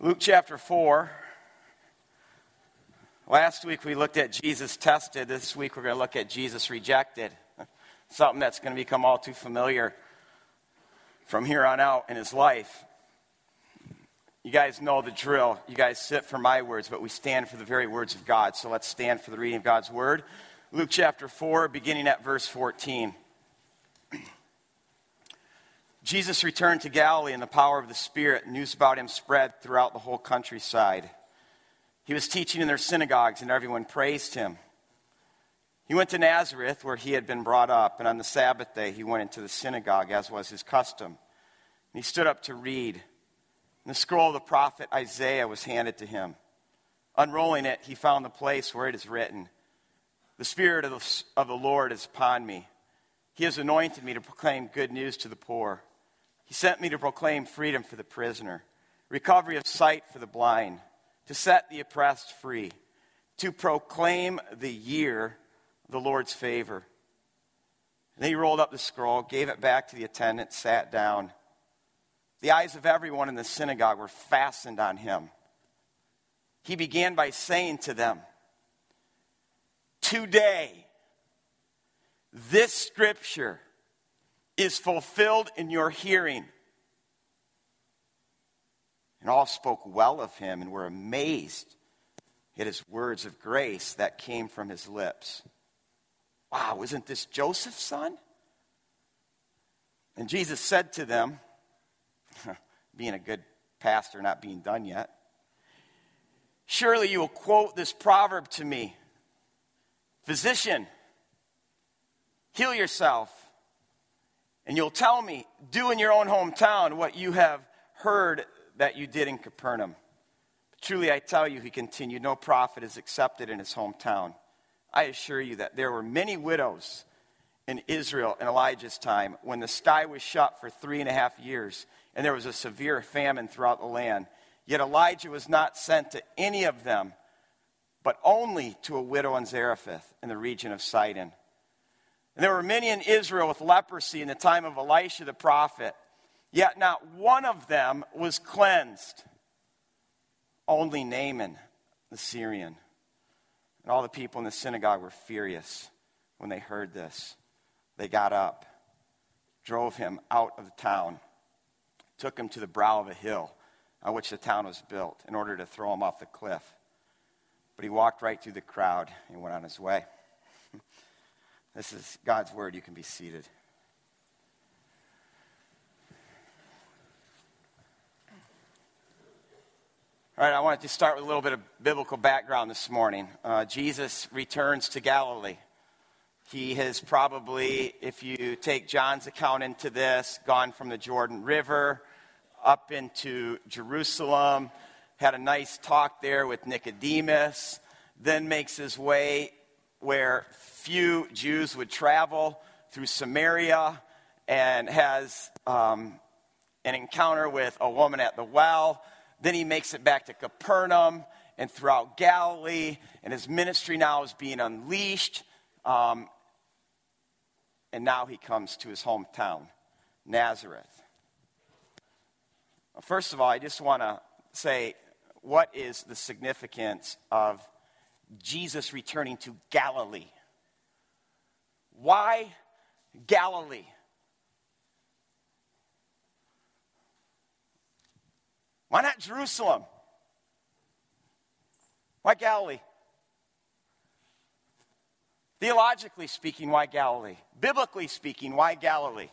Luke chapter 4. Last week we looked at Jesus tested. This week we're going to look at Jesus rejected. Something that's going to become all too familiar from here on out in his life. You guys know the drill. You guys sit for my words, but we stand for the very words of God. So let's stand for the reading of God's word. Luke chapter 4, beginning at verse 14. Jesus returned to Galilee in the power of the Spirit. News about him spread throughout the whole countryside. He was teaching in their synagogues, and everyone praised him. He went to Nazareth, where he had been brought up, and on the Sabbath day he went into the synagogue, as was his custom. And he stood up to read. And the scroll of the prophet Isaiah was handed to him. Unrolling it, he found the place where it is written The Spirit of the, of the Lord is upon me. He has anointed me to proclaim good news to the poor. He sent me to proclaim freedom for the prisoner, recovery of sight for the blind, to set the oppressed free, to proclaim the year the Lord's favor. And then he rolled up the scroll, gave it back to the attendant, sat down. The eyes of everyone in the synagogue were fastened on him. He began by saying to them, Today, this scripture is fulfilled in your hearing. And all spoke well of him and were amazed at his words of grace that came from his lips. Wow, isn't this Joseph's son? And Jesus said to them, being a good pastor, not being done yet, Surely you will quote this proverb to me Physician, heal yourself. And you'll tell me, do in your own hometown what you have heard that you did in Capernaum. But truly, I tell you, he continued, no prophet is accepted in his hometown. I assure you that there were many widows in Israel in Elijah's time when the sky was shut for three and a half years and there was a severe famine throughout the land. Yet Elijah was not sent to any of them, but only to a widow in Zarephath in the region of Sidon. And there were many in Israel with leprosy in the time of Elisha the prophet, yet not one of them was cleansed. Only Naaman the Syrian. And all the people in the synagogue were furious when they heard this. They got up, drove him out of the town, took him to the brow of a hill on which the town was built in order to throw him off the cliff. But he walked right through the crowd and went on his way. This is God's word. You can be seated. All right, I wanted to start with a little bit of biblical background this morning. Uh, Jesus returns to Galilee. He has probably, if you take John's account into this, gone from the Jordan River up into Jerusalem, had a nice talk there with Nicodemus, then makes his way where few Jews would travel through Samaria and has um, an encounter with a woman at the well. Then he makes it back to Capernaum and throughout Galilee, and his ministry now is being unleashed. Um, and now he comes to his hometown, Nazareth. First of all, I just want to say what is the significance of Jesus returning to Galilee? Why Galilee? Why not Jerusalem? Why Galilee? Theologically speaking, why Galilee? Biblically speaking, why Galilee?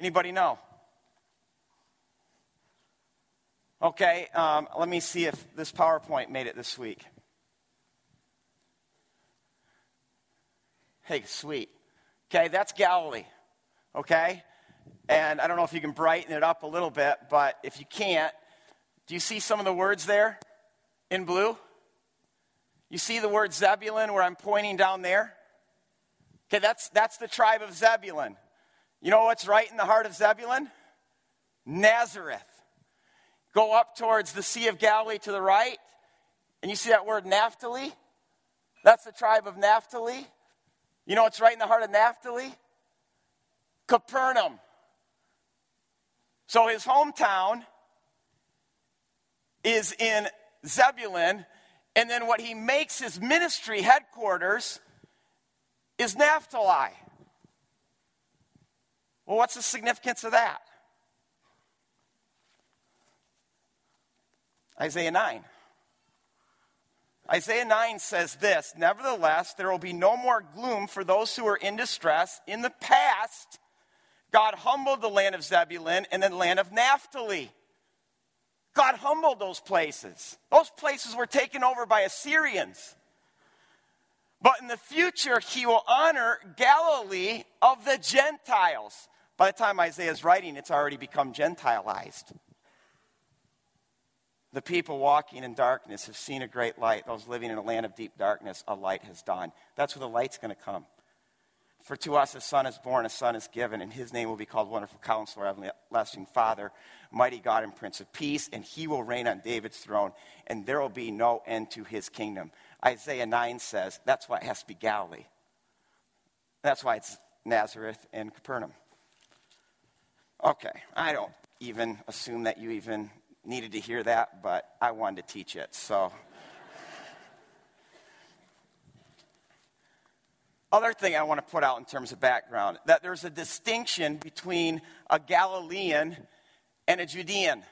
Anybody know? Okay, um, let me see if this PowerPoint made it this week. Hey, sweet. Okay, that's Galilee. Okay? And I don't know if you can brighten it up a little bit, but if you can't, do you see some of the words there in blue? You see the word Zebulun where I'm pointing down there? Okay, that's, that's the tribe of Zebulun. You know what's right in the heart of Zebulun? Nazareth. Go up towards the Sea of Galilee to the right, and you see that word Naphtali? That's the tribe of Naphtali. You know what's right in the heart of Naphtali? Capernaum. So his hometown is in Zebulun, and then what he makes his ministry headquarters is Naphtali. Well, what's the significance of that? Isaiah 9. Isaiah 9 says this Nevertheless, there will be no more gloom for those who are in distress. In the past, God humbled the land of Zebulun and the land of Naphtali. God humbled those places. Those places were taken over by Assyrians. But in the future, he will honor Galilee of the Gentiles. By the time Isaiah is writing, it's already become Gentilized. The people walking in darkness have seen a great light. Those living in a land of deep darkness, a light has dawned. That's where the light's going to come. For to us a son is born, a son is given, and his name will be called Wonderful Counselor, Everlasting Father, Mighty God, and Prince of Peace, and he will reign on David's throne, and there will be no end to his kingdom. Isaiah 9 says that's why it has to be Galilee. That's why it's Nazareth and Capernaum. Okay, I don't even assume that you even needed to hear that, but I wanted to teach it. So, other thing I want to put out in terms of background that there's a distinction between a Galilean and a Judean.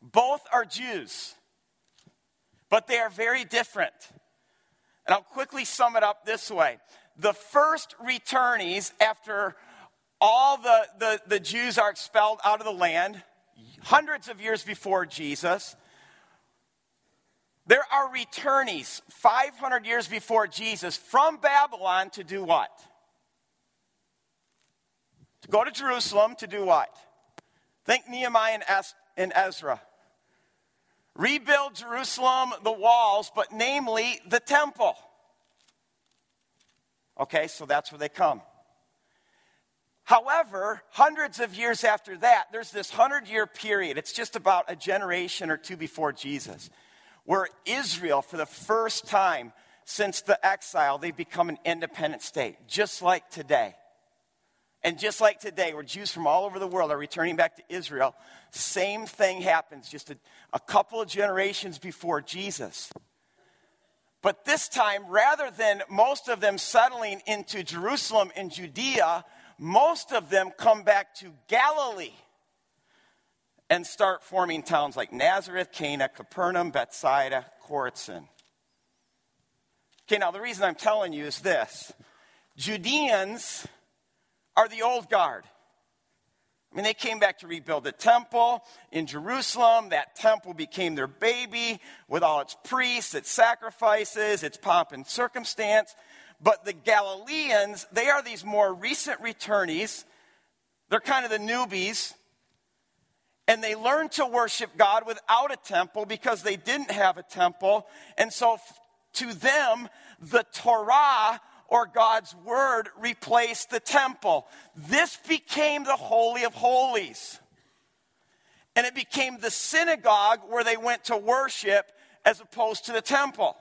Both are Jews, but they are very different. And I'll quickly sum it up this way the first returnees after all the, the, the Jews are expelled out of the land hundreds of years before Jesus. There are returnees 500 years before Jesus from Babylon to do what? To go to Jerusalem to do what? Think Nehemiah and Ezra. Rebuild Jerusalem, the walls, but namely the temple. Okay, so that's where they come. However, hundreds of years after that, there's this hundred year period. It's just about a generation or two before Jesus, where Israel, for the first time since the exile, they've become an independent state, just like today. And just like today, where Jews from all over the world are returning back to Israel, same thing happens just a, a couple of generations before Jesus. But this time, rather than most of them settling into Jerusalem and Judea, most of them come back to Galilee and start forming towns like Nazareth, Cana, Capernaum, Bethsaida, Chorazin. Okay, now the reason I'm telling you is this Judeans are the old guard. I mean, they came back to rebuild the temple in Jerusalem. That temple became their baby with all its priests, its sacrifices, its pomp and circumstance. But the Galileans, they are these more recent returnees. They're kind of the newbies. And they learned to worship God without a temple because they didn't have a temple. And so to them, the Torah or God's word replaced the temple. This became the Holy of Holies. And it became the synagogue where they went to worship as opposed to the temple.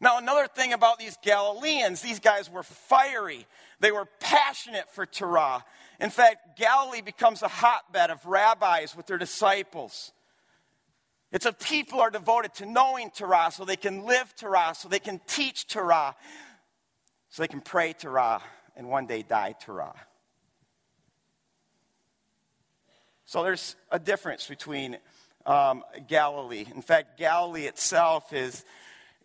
Now, another thing about these Galileans, these guys were fiery. They were passionate for Torah. In fact, Galilee becomes a hotbed of rabbis with their disciples. It's a people are devoted to knowing Torah so they can live Torah, so they can teach Torah, so they can pray Torah, and one day die Torah. So there's a difference between um, Galilee. In fact, Galilee itself is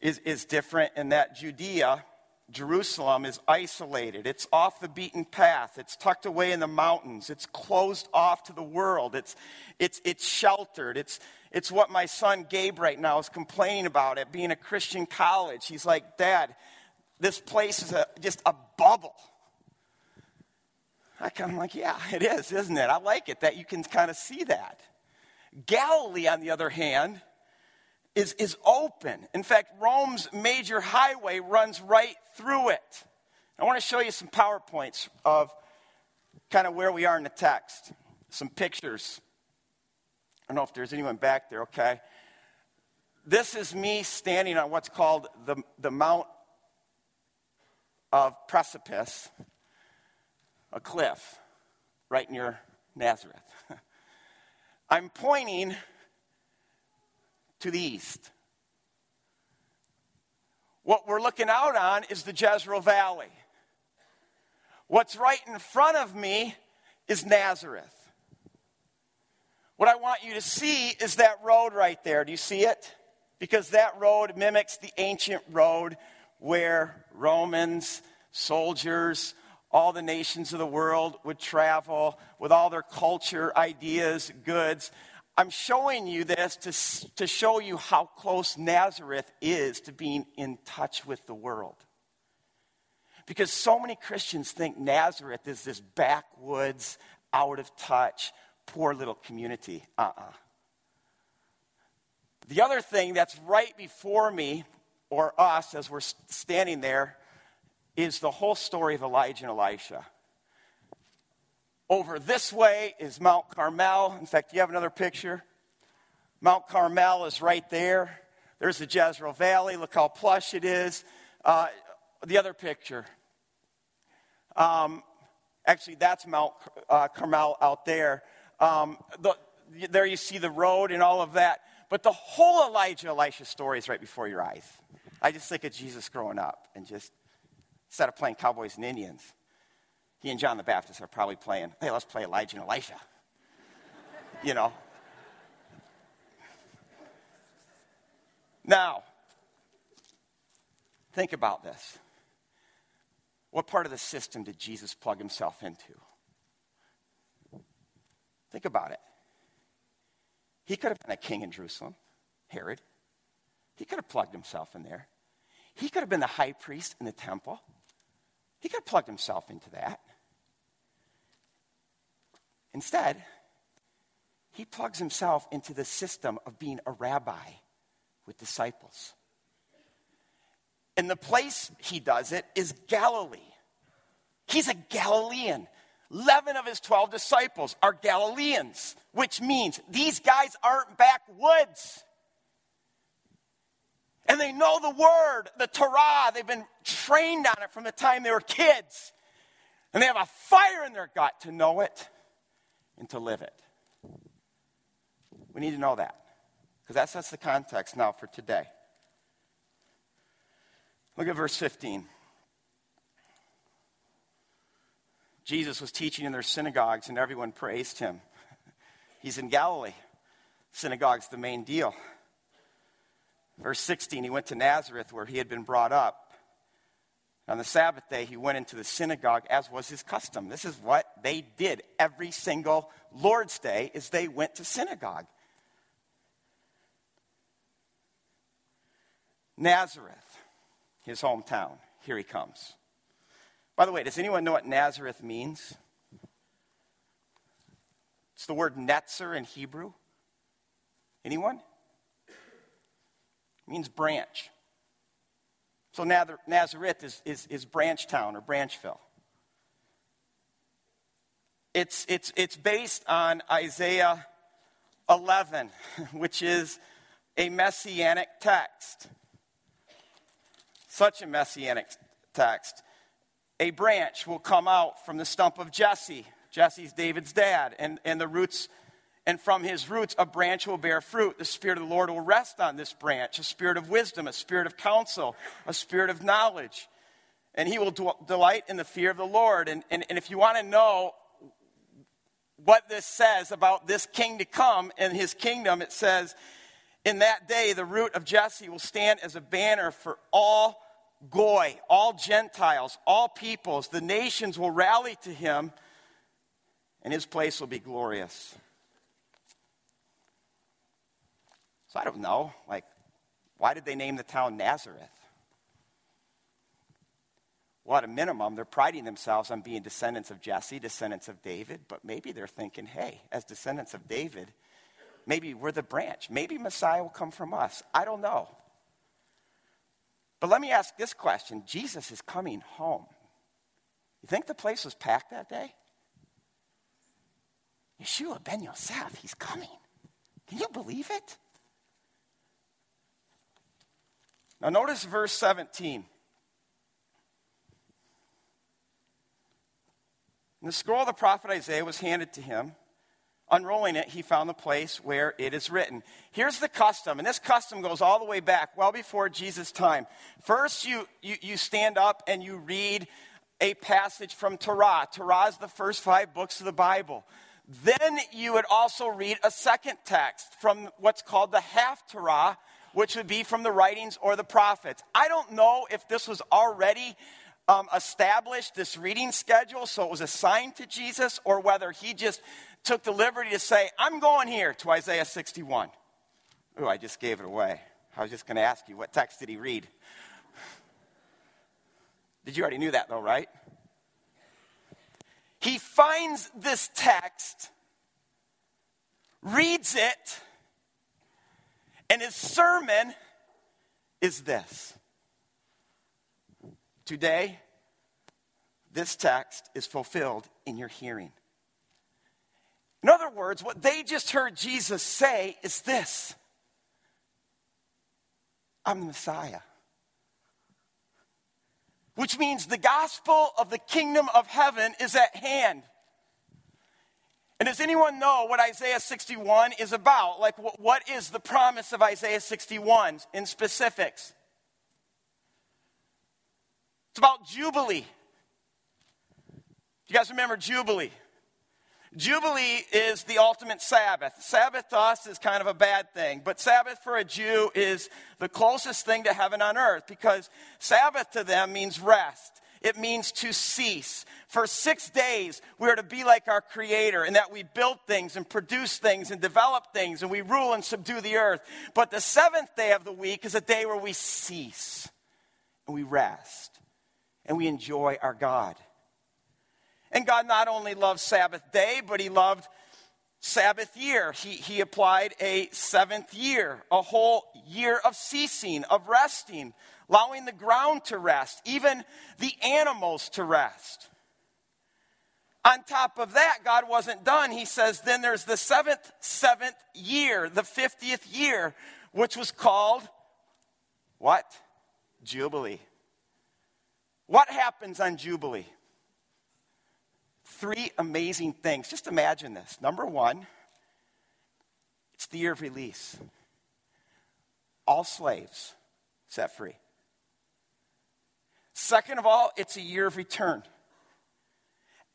is, is different in that Judea, Jerusalem, is isolated. It's off the beaten path. It's tucked away in the mountains. It's closed off to the world. It's, it's, it's sheltered. It's, it's what my son Gabe right now is complaining about at being a Christian college. He's like, Dad, this place is a, just a bubble. I am like, yeah, it is, isn't it? I like it that you can kind of see that. Galilee, on the other hand, is, is open. In fact, Rome's major highway runs right through it. I want to show you some PowerPoints of kind of where we are in the text, some pictures. I don't know if there's anyone back there, okay? This is me standing on what's called the, the Mount of Precipice, a cliff right near Nazareth. I'm pointing to the east. What we're looking out on is the Jezreel Valley. What's right in front of me is Nazareth. What I want you to see is that road right there. Do you see it? Because that road mimics the ancient road where Romans, soldiers, all the nations of the world would travel with all their culture, ideas, goods. I'm showing you this to, to show you how close Nazareth is to being in touch with the world. Because so many Christians think Nazareth is this backwoods, out of touch, poor little community. Uh uh-uh. uh The other thing that's right before me, or us as we're standing there, is the whole story of Elijah and Elisha. Over this way is Mount Carmel. In fact, you have another picture. Mount Carmel is right there. There's the Jezreel Valley. Look how plush it is. Uh, the other picture. Um, actually, that's Mount uh, Carmel out there. Um, the, there you see the road and all of that. But the whole Elijah Elisha story is right before your eyes. I just think of Jesus growing up and just instead of playing cowboys and Indians, he and John the Baptist are probably playing, hey, let's play Elijah and Elisha. you know? Now, think about this. What part of the system did Jesus plug himself into? Think about it. He could have been a king in Jerusalem, Herod. He could have plugged himself in there. He could have been the high priest in the temple. He could have plugged himself into that. Instead, he plugs himself into the system of being a rabbi with disciples. And the place he does it is Galilee. He's a Galilean. 11 of his 12 disciples are Galileans, which means these guys aren't backwoods. And they know the word, the Torah. They've been trained on it from the time they were kids. And they have a fire in their gut to know it and to live it. We need to know that because that sets the context now for today. Look at verse 15. Jesus was teaching in their synagogues and everyone praised him. He's in Galilee. Synagogue's the main deal. Verse 16, he went to Nazareth where he had been brought up. On the Sabbath day, he went into the synagogue as was his custom. This is what they did every single Lord's Day is they went to synagogue. Nazareth, his hometown. Here he comes. By the way, does anyone know what Nazareth means? It's the word netzer in Hebrew. Anyone? means branch. So Nazareth is, is, is branch town or branchville. It's, it's, it's based on Isaiah 11, which is a messianic text. Such a messianic text. A branch will come out from the stump of Jesse. Jesse's David's dad, and, and the roots and from his roots a branch will bear fruit. The Spirit of the Lord will rest on this branch a spirit of wisdom, a spirit of counsel, a spirit of knowledge. And he will delight in the fear of the Lord. And, and, and if you want to know what this says about this king to come and his kingdom, it says, In that day, the root of Jesse will stand as a banner for all Goy, all Gentiles, all peoples. The nations will rally to him, and his place will be glorious. So I don't know, like, why did they name the town Nazareth? Well, at a minimum, they're priding themselves on being descendants of Jesse, descendants of David, but maybe they're thinking, hey, as descendants of David, maybe we're the branch. Maybe Messiah will come from us. I don't know. But let me ask this question Jesus is coming home. You think the place was packed that day? Yeshua ben Yosef, he's coming. Can you believe it? Now, notice verse 17. And the scroll of the prophet Isaiah was handed to him. unrolling it, he found the place where it is written. Here's the custom, and this custom goes all the way back, well before Jesus' time. First, you, you, you stand up and you read a passage from Torah. Torah is the first five books of the Bible. Then you would also read a second text from what's called the Haftarah, which would be from the writings or the prophets. I don't know if this was already um, established, this reading schedule, so it was assigned to Jesus, or whether he just took the liberty to say, I'm going here to Isaiah 61. Ooh, I just gave it away. I was just going to ask you, what text did he read? Did you already knew that though, right? He finds this text, reads it, and his sermon is this. Today, this text is fulfilled in your hearing. In other words, what they just heard Jesus say is this I'm the Messiah. Which means the gospel of the kingdom of heaven is at hand. And does anyone know what Isaiah 61 is about? Like, what is the promise of Isaiah 61 in specifics? It's about Jubilee. You guys remember Jubilee? Jubilee is the ultimate Sabbath. Sabbath to us is kind of a bad thing, but Sabbath for a Jew is the closest thing to heaven on earth because Sabbath to them means rest. It means to cease. For six days, we are to be like our Creator in that we build things and produce things and develop things and we rule and subdue the earth. But the seventh day of the week is a day where we cease and we rest and we enjoy our God. And God not only loved Sabbath day, but He loved Sabbath year. He, he applied a seventh year, a whole year of ceasing, of resting, allowing the ground to rest, even the animals to rest. On top of that, God wasn't done. He says, then there's the seventh, seventh year, the 50th year, which was called what? Jubilee. What happens on Jubilee? three amazing things. Just imagine this. Number one, it's the year of release. All slaves set free. Second of all, it's a year of return.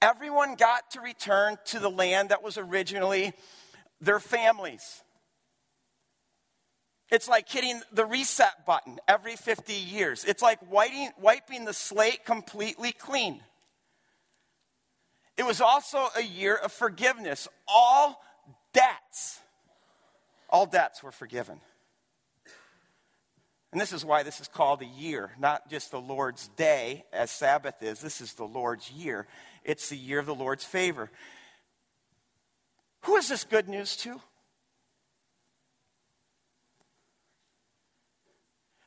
Everyone got to return to the land that was originally their families. It's like hitting the reset button every 50 years. It's like wiping, wiping the slate completely clean. It was also a year of forgiveness. All debts, all debts were forgiven. And this is why this is called a year, not just the Lord's day, as Sabbath is. This is the Lord's year. It's the year of the Lord's favor. Who is this good news to?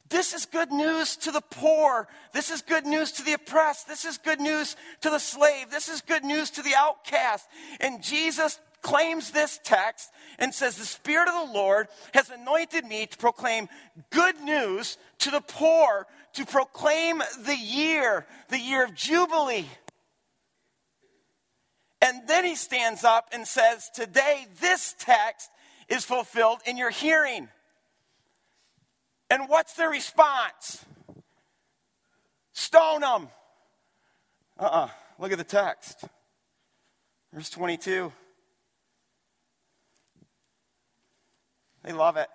This is good news to the poor. This is good news to the oppressed. This is good news to the slave. This is good news to the outcast. And Jesus claims this text and says, The Spirit of the Lord has anointed me to proclaim good news to the poor, to proclaim the year, the year of Jubilee. And then he stands up and says, Today, this text is fulfilled in your hearing. And what's their response? Stone them. Uh uh-uh. uh Look at the text. Verse 22. They love it.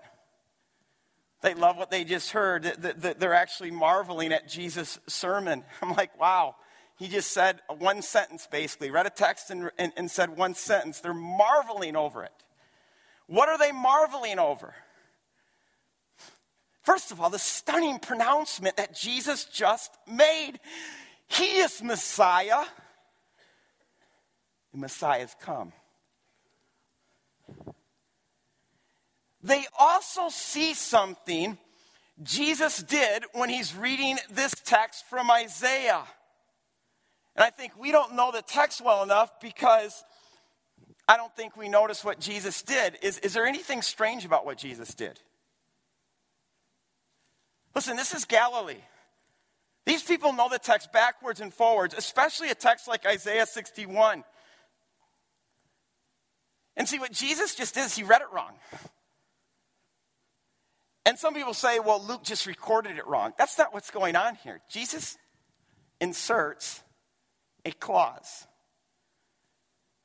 They love what they just heard. They're actually marveling at Jesus' sermon. I'm like, wow. He just said one sentence basically, read a text and, and, and said one sentence. They're marveling over it. What are they marveling over? First of all, the stunning pronouncement that Jesus just made He is Messiah. The Messiah has come. They also see something Jesus did when he's reading this text from Isaiah. And I think we don't know the text well enough because I don't think we notice what Jesus did. Is, is there anything strange about what Jesus did? Listen, this is Galilee. These people know the text backwards and forwards, especially a text like Isaiah 61. And see, what Jesus just did is he read it wrong. And some people say, well, Luke just recorded it wrong. That's not what's going on here. Jesus inserts a clause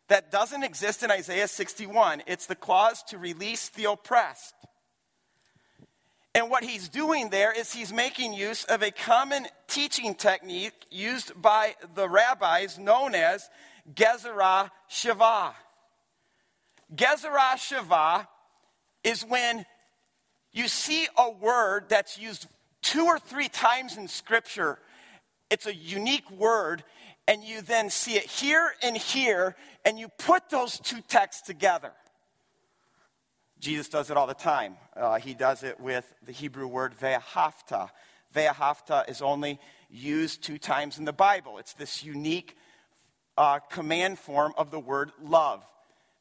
that doesn't exist in Isaiah 61. It's the clause to release the oppressed. And what he's doing there is he's making use of a common teaching technique used by the rabbis known as Gezerah Shavah. Gezerah Shavah is when you see a word that's used two or three times in Scripture. It's a unique word, and you then see it here and here, and you put those two texts together. Jesus does it all the time. Uh, he does it with the Hebrew word ve'ahavta. Ve'ahavta is only used two times in the Bible. It's this unique uh, command form of the word love.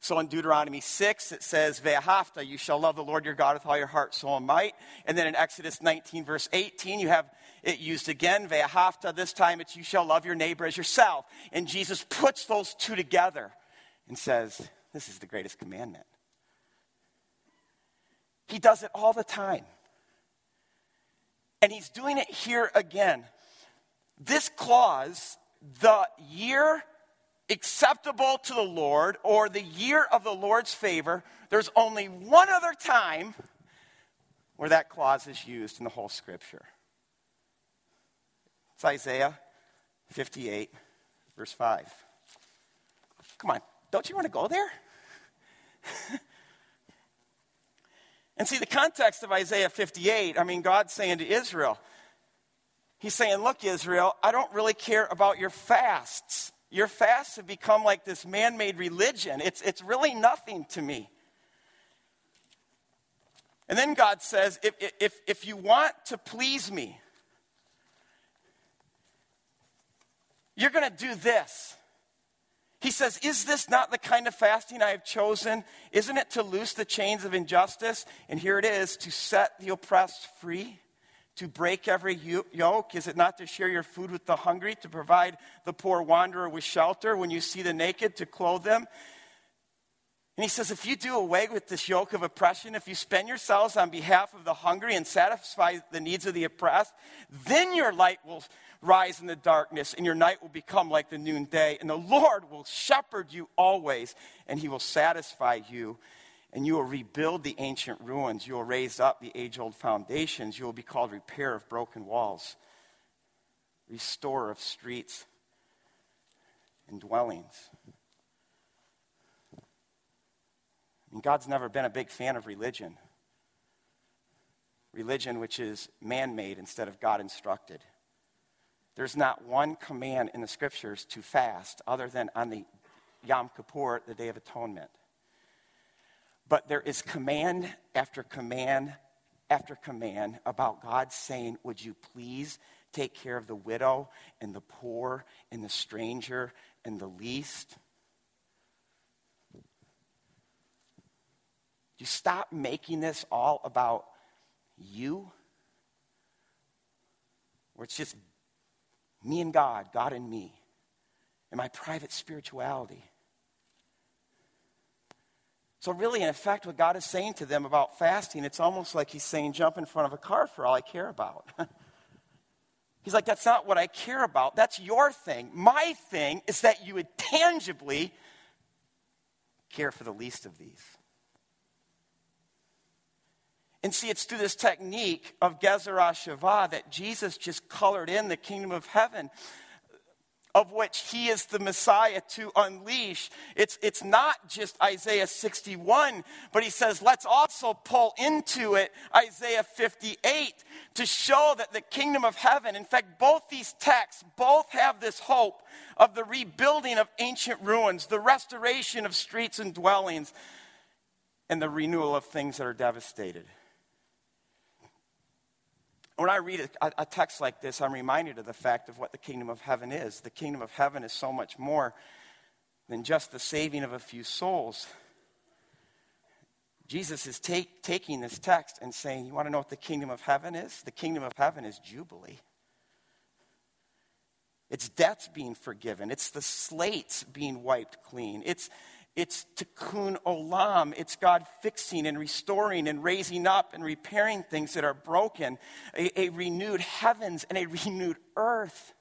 So in Deuteronomy 6, it says, Ve'ahavta, you shall love the Lord your God with all your heart, soul, and might. And then in Exodus 19, verse 18, you have it used again, Ve'ahavta. This time it's, you shall love your neighbor as yourself. And Jesus puts those two together and says, this is the greatest commandment. He does it all the time. And he's doing it here again. This clause, the year acceptable to the Lord or the year of the Lord's favor, there's only one other time where that clause is used in the whole scripture. It's Isaiah 58, verse 5. Come on, don't you want to go there? and see, the context of Isaiah 58, I mean, God's saying to Israel, He's saying, Look, Israel, I don't really care about your fasts. Your fasts have become like this man made religion. It's, it's really nothing to me. And then God says, if, if, if you want to please me, you're going to do this. He says, Is this not the kind of fasting I have chosen? Isn't it to loose the chains of injustice? And here it is to set the oppressed free to break every yoke? Is it not to share your food with the hungry, to provide the poor wanderer with shelter, when you see the naked, to clothe them? And he says, if you do away with this yoke of oppression, if you spend yourselves on behalf of the hungry and satisfy the needs of the oppressed, then your light will rise in the darkness and your night will become like the noonday. And the Lord will shepherd you always, and he will satisfy you and you will rebuild the ancient ruins. You will raise up the age old foundations. You will be called repair of broken walls, restorer of streets and dwellings. I mean, God's never been a big fan of religion. Religion which is man made instead of God instructed. There's not one command in the scriptures to fast other than on the Yom Kippur, the Day of Atonement. But there is command after command after command about God saying, Would you please take care of the widow and the poor and the stranger and the least? You stop making this all about you, where it's just me and God, God and me, and my private spirituality. So, really, in effect, what God is saying to them about fasting, it's almost like He's saying, jump in front of a car for all I care about. He's like, that's not what I care about. That's your thing. My thing is that you would tangibly care for the least of these. And see, it's through this technique of Gezerah Shavah that Jesus just colored in the kingdom of heaven of which he is the Messiah to unleash. It's, it's not just Isaiah 61, but he says, let's also pull into it Isaiah 58 to show that the kingdom of heaven, in fact, both these texts, both have this hope of the rebuilding of ancient ruins, the restoration of streets and dwellings, and the renewal of things that are devastated when I read a, a, text like this, I'm reminded of the fact of what the kingdom of heaven is. The kingdom of heaven is so much more than just the saving of a few souls. Jesus is take, taking this text and saying, You want to know what the kingdom of heaven is? The kingdom of heaven is Jubilee. It's debts being forgiven, it's the slates being wiped clean, it's, It's tikkun olam. It's God fixing and restoring and raising up and repairing things that are broken. A, a renewed heavens and a renewed earth.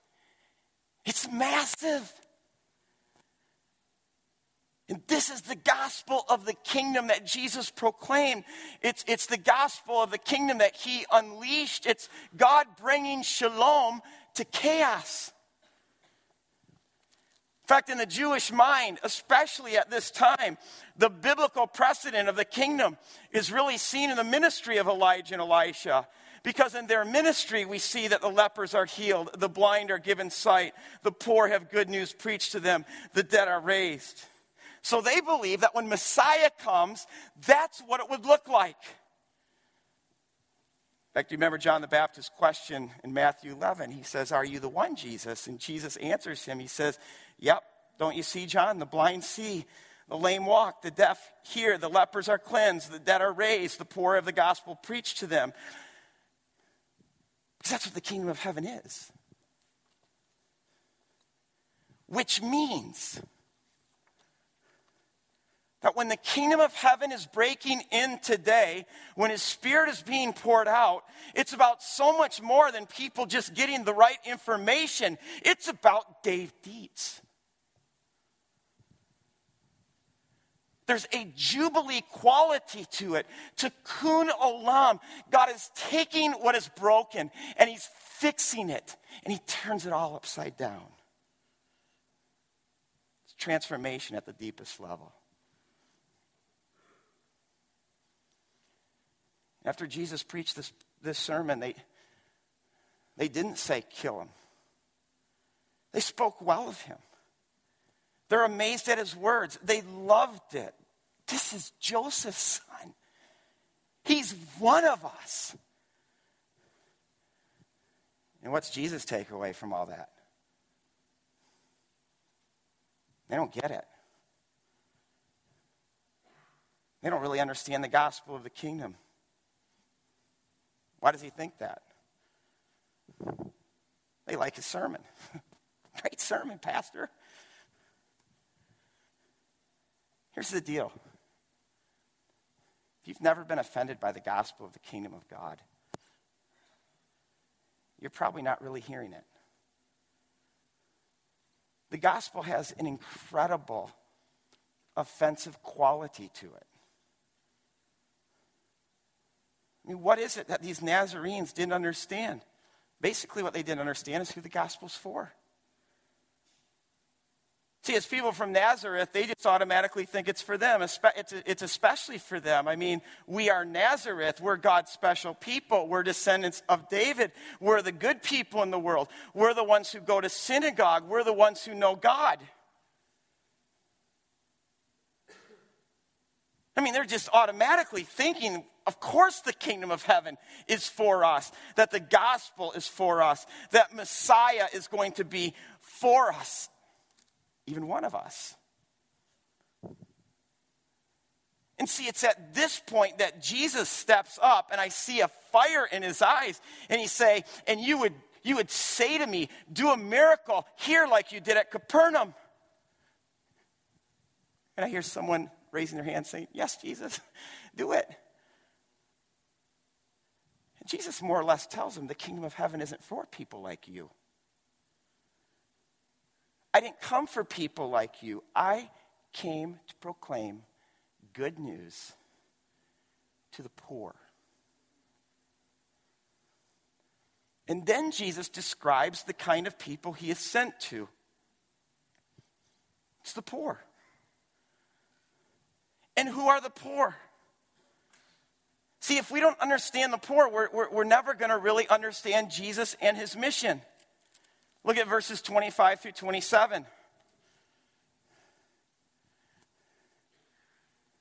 It's massive. And this is the gospel of the kingdom that Jesus proclaimed. It's, it's the gospel of the kingdom that he unleashed. It's God bringing shalom to chaos. In fact, in the Jewish mind, especially at this time, the biblical precedent of the kingdom is really seen in the ministry of Elijah and Elisha. Because in their ministry, we see that the lepers are healed, the blind are given sight, the poor have good news preached to them, the dead are raised. So they believe that when Messiah comes, that's what it would look like. Fact, do you remember John the Baptist's question in Matthew 11? He says, Are you the one, Jesus? And Jesus answers him. He says, Yep, don't you see, John? The blind see, the lame walk, the deaf hear, the lepers are cleansed, the dead are raised, the poor of the gospel preached to them. Because that's what the kingdom of heaven is. Which means that when the kingdom of heaven is breaking in today, when his spirit is being poured out, it's about so much more than people just getting the right information. It's about Dave Dietz. There's a jubilee quality to it. Tikkun olam. God is taking what is broken and he's fixing it and he turns it all upside down. It's transformation at the deepest level. After Jesus preached this, this sermon, they, they didn't say, kill him. They spoke well of him. They're amazed at his words. They loved it. This is Joseph's son. He's one of us. And what's Jesus' takeaway from all that? They don't get it. They don't really understand the gospel of the kingdom. Why does he think that? They like his sermon. Great sermon, Pastor. Here's the deal if you've never been offended by the gospel of the kingdom of God, you're probably not really hearing it. The gospel has an incredible offensive quality to it. I mean, what is it that these Nazarenes didn't understand? Basically, what they didn't understand is who the gospel's for. See, as people from Nazareth, they just automatically think it's for them. It's especially for them. I mean, we are Nazareth. We're God's special people. We're descendants of David. We're the good people in the world. We're the ones who go to synagogue. We're the ones who know God. I mean, they're just automatically thinking, of course, the kingdom of heaven is for us, that the gospel is for us, that Messiah is going to be for us, even one of us. And see, it's at this point that Jesus steps up, and I see a fire in his eyes, and he say, and you would you would say to me, do a miracle here like you did at Capernaum. And I hear someone raising their hand saying, Yes, Jesus, do it. Jesus more or less tells them the kingdom of heaven isn't for people like you. I didn't come for people like you. I came to proclaim good news to the poor. And then Jesus describes the kind of people he is sent to it's the poor. And who are the poor? See, if we don't understand the poor, we're, we're, we're never going to really understand Jesus and his mission. Look at verses 25 through 27.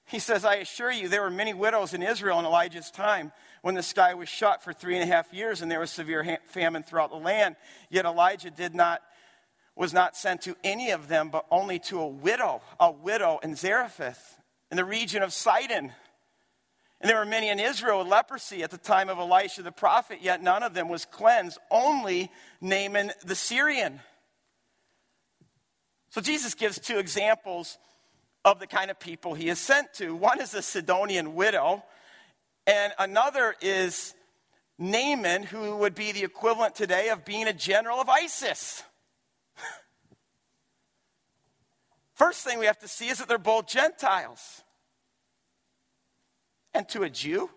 He says, I assure you, there were many widows in Israel in Elijah's time when the sky was shut for three and a half years and there was severe famine throughout the land. Yet Elijah did not, was not sent to any of them, but only to a widow, a widow in Zarephath in the region of Sidon. And there were many in Israel with leprosy at the time of Elisha the prophet, yet none of them was cleansed, only Naaman the Syrian. So Jesus gives two examples of the kind of people he is sent to. One is a Sidonian widow, and another is Naaman, who would be the equivalent today of being a general of ISIS. First thing we have to see is that they're both Gentiles. And to a Jew,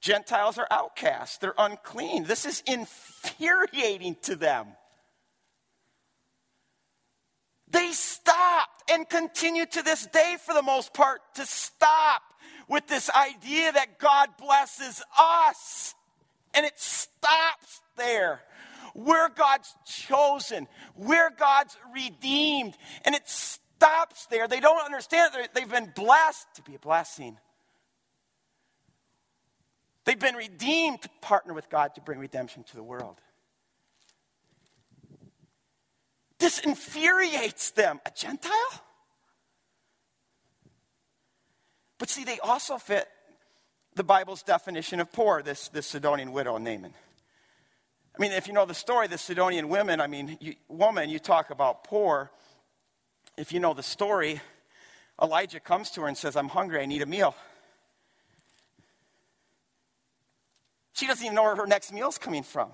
Gentiles are outcasts, they're unclean. This is infuriating to them. They stopped and continue to this day, for the most part, to stop with this idea that God blesses us. And it stops there. We're God's chosen, we're God's redeemed. And it stops there. They don't understand that they've been blessed to be a blessing. They've been redeemed to partner with God to bring redemption to the world. This infuriates them. A Gentile? But see, they also fit the Bible's definition of poor, this, this Sidonian widow, Naaman. I mean, if you know the story, the Sidonian women, I mean, you, woman, you talk about poor. If you know the story, Elijah comes to her and says, I'm hungry, I need a meal. She doesn't even know where her next meal's coming from.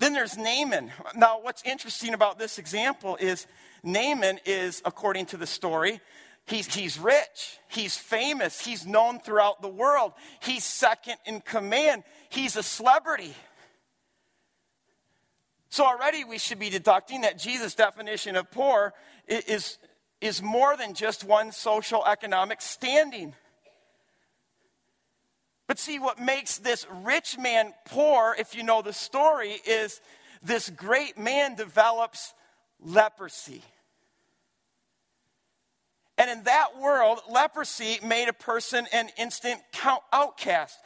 Then there's Naaman. Now, what's interesting about this example is Naaman is, according to the story, he's, he's rich, he's famous, he's known throughout the world, he's second in command, he's a celebrity. So already we should be deducting that Jesus' definition of poor is, is more than just one social economic standing. But see, what makes this rich man poor, if you know the story, is this great man develops leprosy. And in that world, leprosy made a person an instant outcast.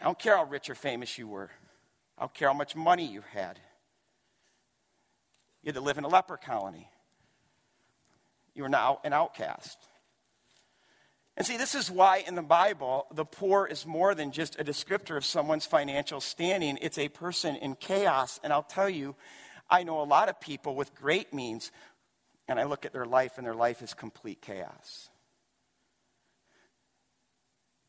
I don't care how rich or famous you were, I don't care how much money you had. You had to live in a leper colony. You were now an outcast. And see, this is why in the Bible, the poor is more than just a descriptor of someone's financial standing. It's a person in chaos. And I'll tell you, I know a lot of people with great means, and I look at their life, and their life is complete chaos.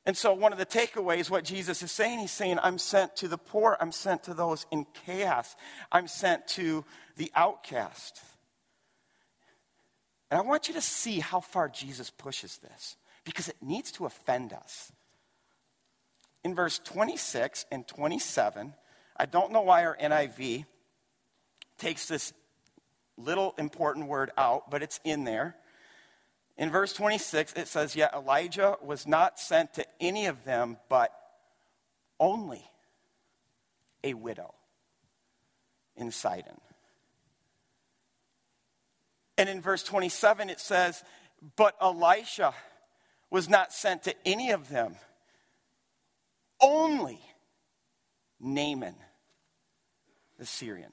And so, one of the takeaways, what Jesus is saying, he's saying, I'm sent to the poor, I'm sent to those in chaos, I'm sent to the outcast. And I want you to see how far Jesus pushes this because it needs to offend us. In verse 26 and 27, I don't know why our NIV takes this little important word out, but it's in there. In verse 26, it says, Yet Elijah was not sent to any of them, but only a widow in Sidon. And in verse 27, it says, But Elisha was not sent to any of them, only Naaman, the Syrian.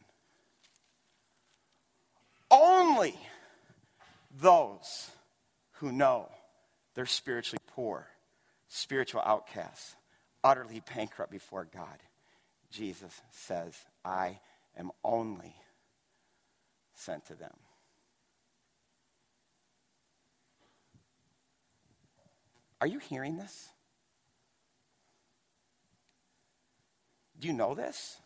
Only those who know they're spiritually poor, spiritual outcasts, utterly bankrupt before God. Jesus says, I am only sent to them. Are you hearing this? Do you know this?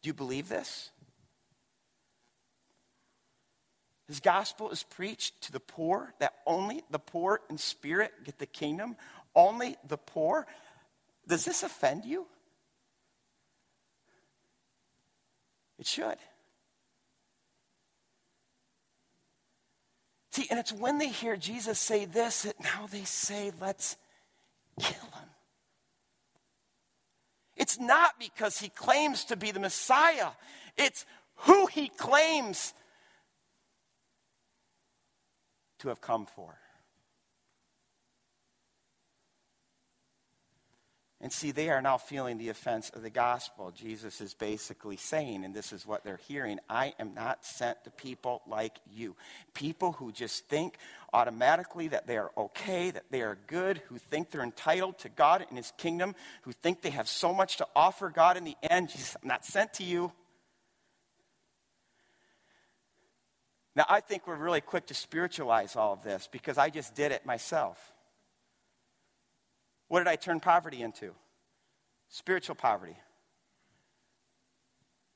Do you believe this? His gospel is preached to the poor, that only the poor in spirit get the kingdom, only the poor. Does this offend you? It should. See, and it's when they hear Jesus say this that now they say, let's kill him. It's not because he claims to be the Messiah, it's who he claims to have come for. And see, they are now feeling the offense of the gospel. Jesus is basically saying, and this is what they're hearing I am not sent to people like you. People who just think automatically that they are okay, that they are good, who think they're entitled to God and his kingdom, who think they have so much to offer God in the end. Jesus, I'm not sent to you. Now, I think we're really quick to spiritualize all of this because I just did it myself. What did I turn poverty into? Spiritual poverty.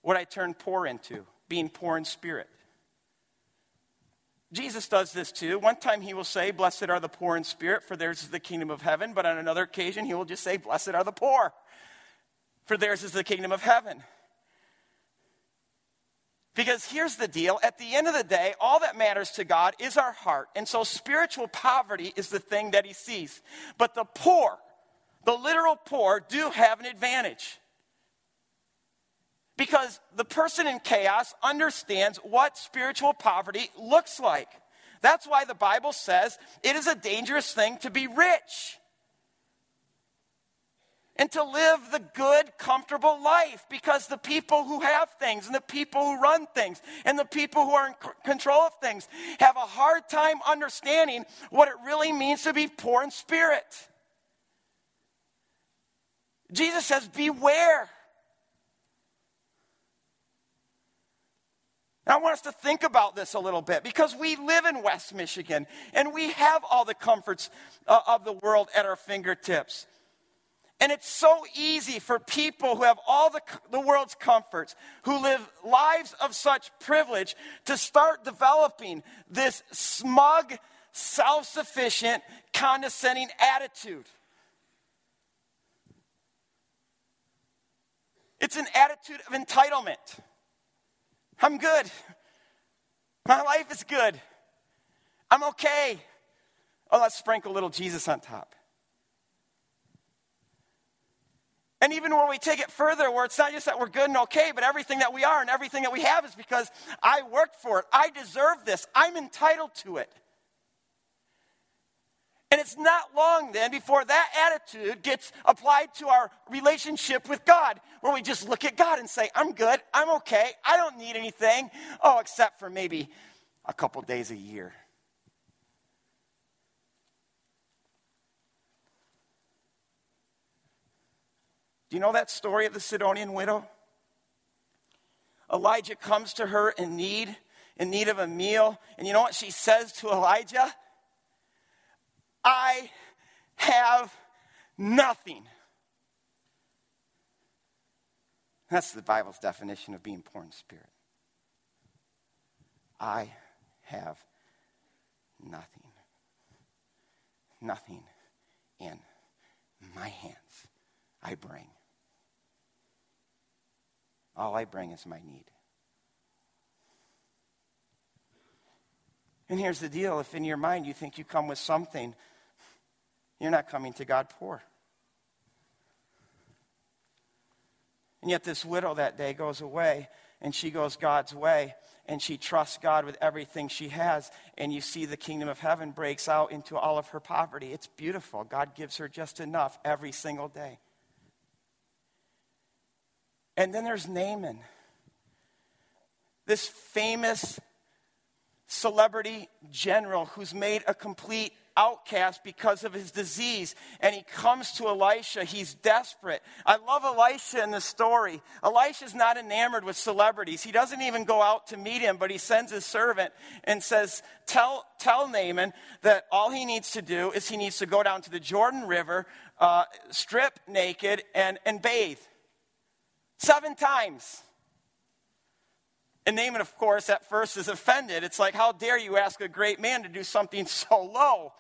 What I turn poor into? Being poor in spirit. Jesus does this too. One time he will say, Blessed are the poor in spirit, for theirs is the kingdom of heaven. But on another occasion, he will just say, Blessed are the poor, for theirs is the kingdom of heaven. Because here's the deal at the end of the day, all that matters to God is our heart. And so spiritual poverty is the thing that he sees. But the poor, the literal poor, do have an advantage. Because the person in chaos understands what spiritual poverty looks like. That's why the Bible says it is a dangerous thing to be rich and to live the good, comfortable life because the people who have things and the people who run things and the people who are in control of things have a hard time understanding what it really means to be poor in spirit. Jesus says, Beware. I want us to think about this a little bit because we live in West Michigan and we have all the comforts uh, of the world at our fingertips. And it's so easy for people who have all the, the world's comforts, who live lives of such privilege, to start developing this smug, self sufficient, condescending attitude. It's an attitude of entitlement. I'm good. My life is good. I'm okay. Oh, let's sprinkle a little Jesus on top. And even when we take it further, where it's not just that we're good and okay, but everything that we are and everything that we have is because I worked for it. I deserve this. I'm entitled to it. And it's not long then before that attitude gets applied to our relationship with God, where we just look at God and say, I'm good, I'm okay, I don't need anything. Oh, except for maybe a couple days a year. Do you know that story of the Sidonian widow? Elijah comes to her in need, in need of a meal. And you know what she says to Elijah? I have nothing. That's the Bible's definition of being poor in spirit. I have nothing. Nothing in my hands I bring. All I bring is my need. And here's the deal if in your mind you think you come with something, you're not coming to God poor. And yet, this widow that day goes away and she goes God's way and she trusts God with everything she has. And you see the kingdom of heaven breaks out into all of her poverty. It's beautiful. God gives her just enough every single day. And then there's Naaman, this famous celebrity general who's made a complete outcast because of his disease. And he comes to Elisha. He's desperate. I love Elisha in the story. Elisha's not enamored with celebrities. He doesn't even go out to meet him, but he sends his servant and says, Tell, tell Naaman that all he needs to do is he needs to go down to the Jordan River, uh, strip naked, and, and bathe. Seven times. And Naaman, of course, at first is offended. It's like, how dare you ask a great man to do something so low?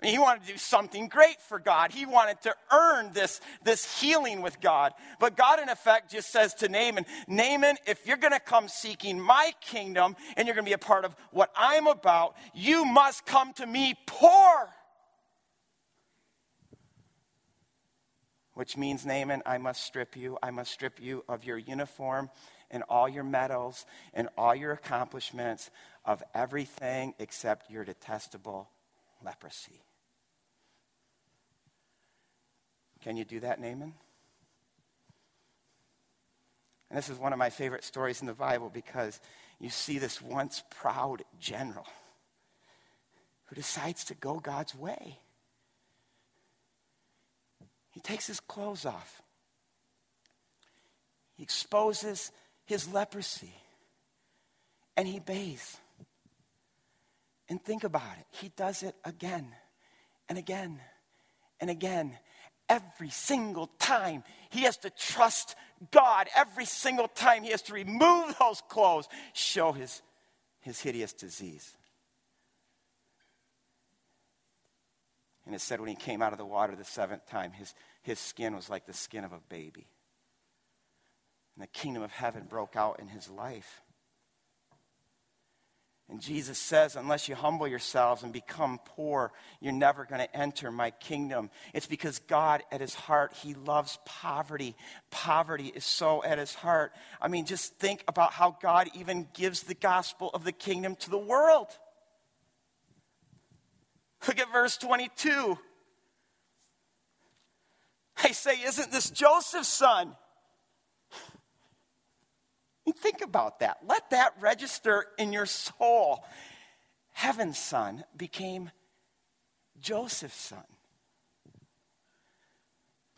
I mean, he wanted to do something great for God. He wanted to earn this, this healing with God. But God, in effect, just says to Naaman, Naaman, if you're going to come seeking my kingdom and you're going to be a part of what I'm about, you must come to me poor. Which means, Naaman, I must strip you. I must strip you of your uniform and all your medals and all your accomplishments of everything except your detestable leprosy. Can you do that, Naaman? And this is one of my favorite stories in the Bible because you see this once proud general who decides to go God's way. He takes his clothes off. He exposes his leprosy. And he bathes. And think about it. He does it again and again and again. Every single time he has to trust God. Every single time he has to remove those clothes, show his, his hideous disease. And it said when he came out of the water the seventh time, his, his skin was like the skin of a baby. And the kingdom of heaven broke out in his life. And Jesus says, unless you humble yourselves and become poor, you're never going to enter my kingdom. It's because God, at his heart, he loves poverty. Poverty is so at his heart. I mean, just think about how God even gives the gospel of the kingdom to the world. Look at verse 22. They say, Isn't this Joseph's son? Think about that. Let that register in your soul. Heaven's son became Joseph's son.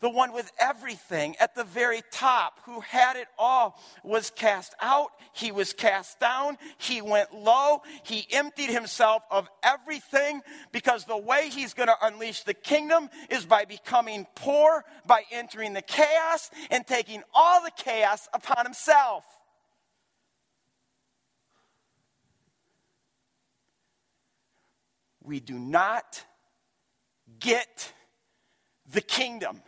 The one with everything at the very top, who had it all, was cast out. He was cast down. He went low. He emptied himself of everything because the way he's going to unleash the kingdom is by becoming poor, by entering the chaos and taking all the chaos upon himself. we do not get the kingdom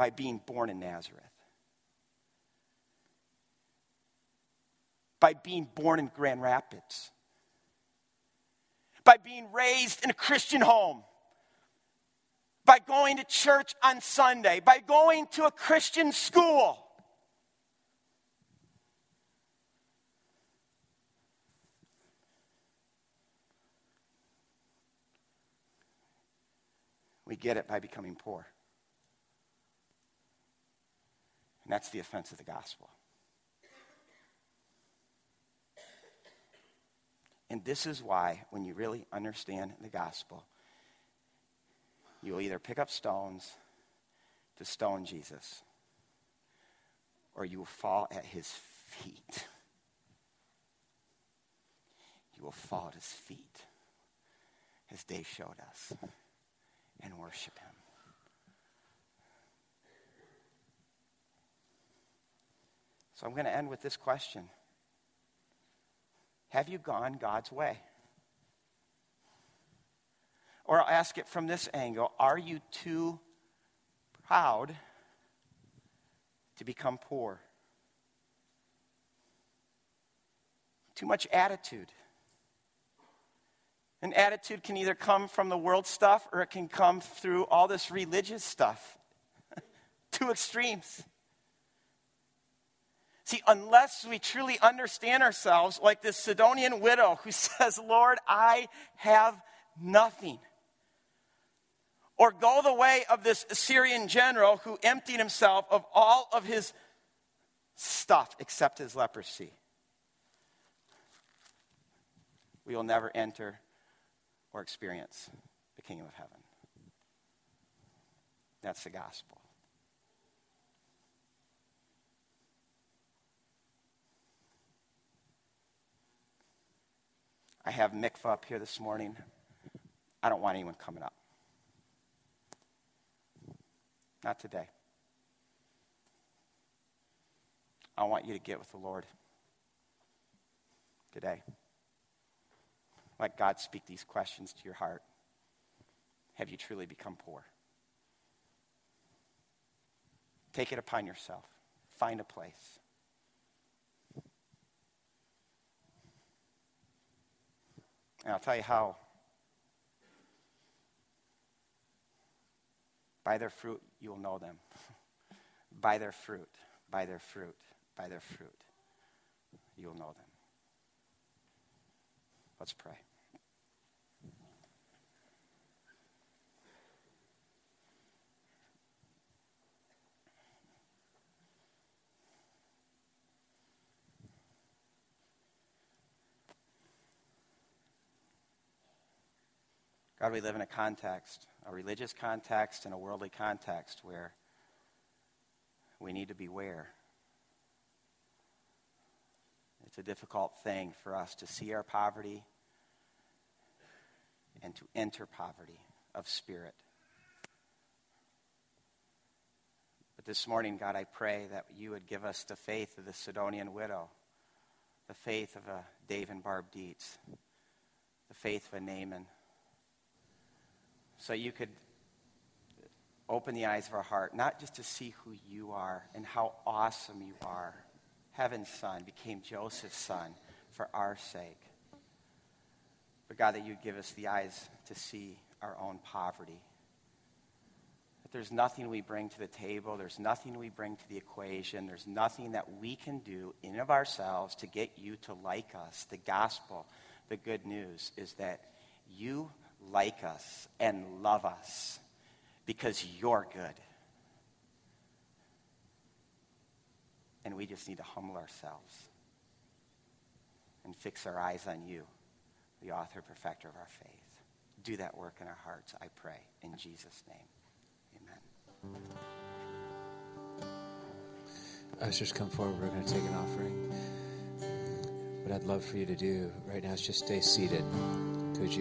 by being born in Nazareth, by being born in Grand Rapids, by being raised in a Christian home, by going to church on Sunday, by going to a Christian school. We get it by becoming poor. And that's the offense of the gospel. And this is why, when you really understand the gospel, you will either pick up stones to stone Jesus, or you will fall at his feet. You will fall at his feet, as Dave showed us and worship Him. So I'm going to end with this question Have you gone God's way? Or I'll ask it from this angle Are you too proud to become poor? Too much attitude. An attitude can either come from the world stuff or it can come through all this religious stuff. Two extremes. See, unless we truly understand ourselves, like this Sidonian widow who says, Lord, I have nothing. Or go the way of this Assyrian general who emptied himself of all of his stuff except his leprosy. We will never enter or experience the kingdom of heaven. That's the gospel. I have mikvah up here this morning. I don't want anyone coming up. Not today. I want you to get with the Lord today. Let God speak these questions to your heart. Have you truly become poor? Take it upon yourself. Find a place. And I'll tell you how. By their fruit, you will know them. by their fruit, by their fruit, by their fruit, you will know them. Let's pray. God, we live in a context, a religious context and a worldly context where we need to beware. It's a difficult thing for us to see our poverty, and to enter poverty of spirit. But this morning, God, I pray that you would give us the faith of the Sidonian widow, the faith of a Dave and Barb Dietz, the faith of a Naaman, so you could open the eyes of our heart, not just to see who you are and how awesome you are. Heaven's Son became Joseph's son for our sake. But God, that you give us the eyes to see our own poverty. That there's nothing we bring to the table, there's nothing we bring to the equation, there's nothing that we can do in of ourselves to get you to like us. The gospel, the good news, is that you like us and love us because you're good. And we just need to humble ourselves and fix our eyes on you, the author, perfecter of our faith. Do that work in our hearts, I pray, in Jesus' name. Amen. Ushers, come forward. We're going to take an offering. What I'd love for you to do right now is just stay seated. Could you?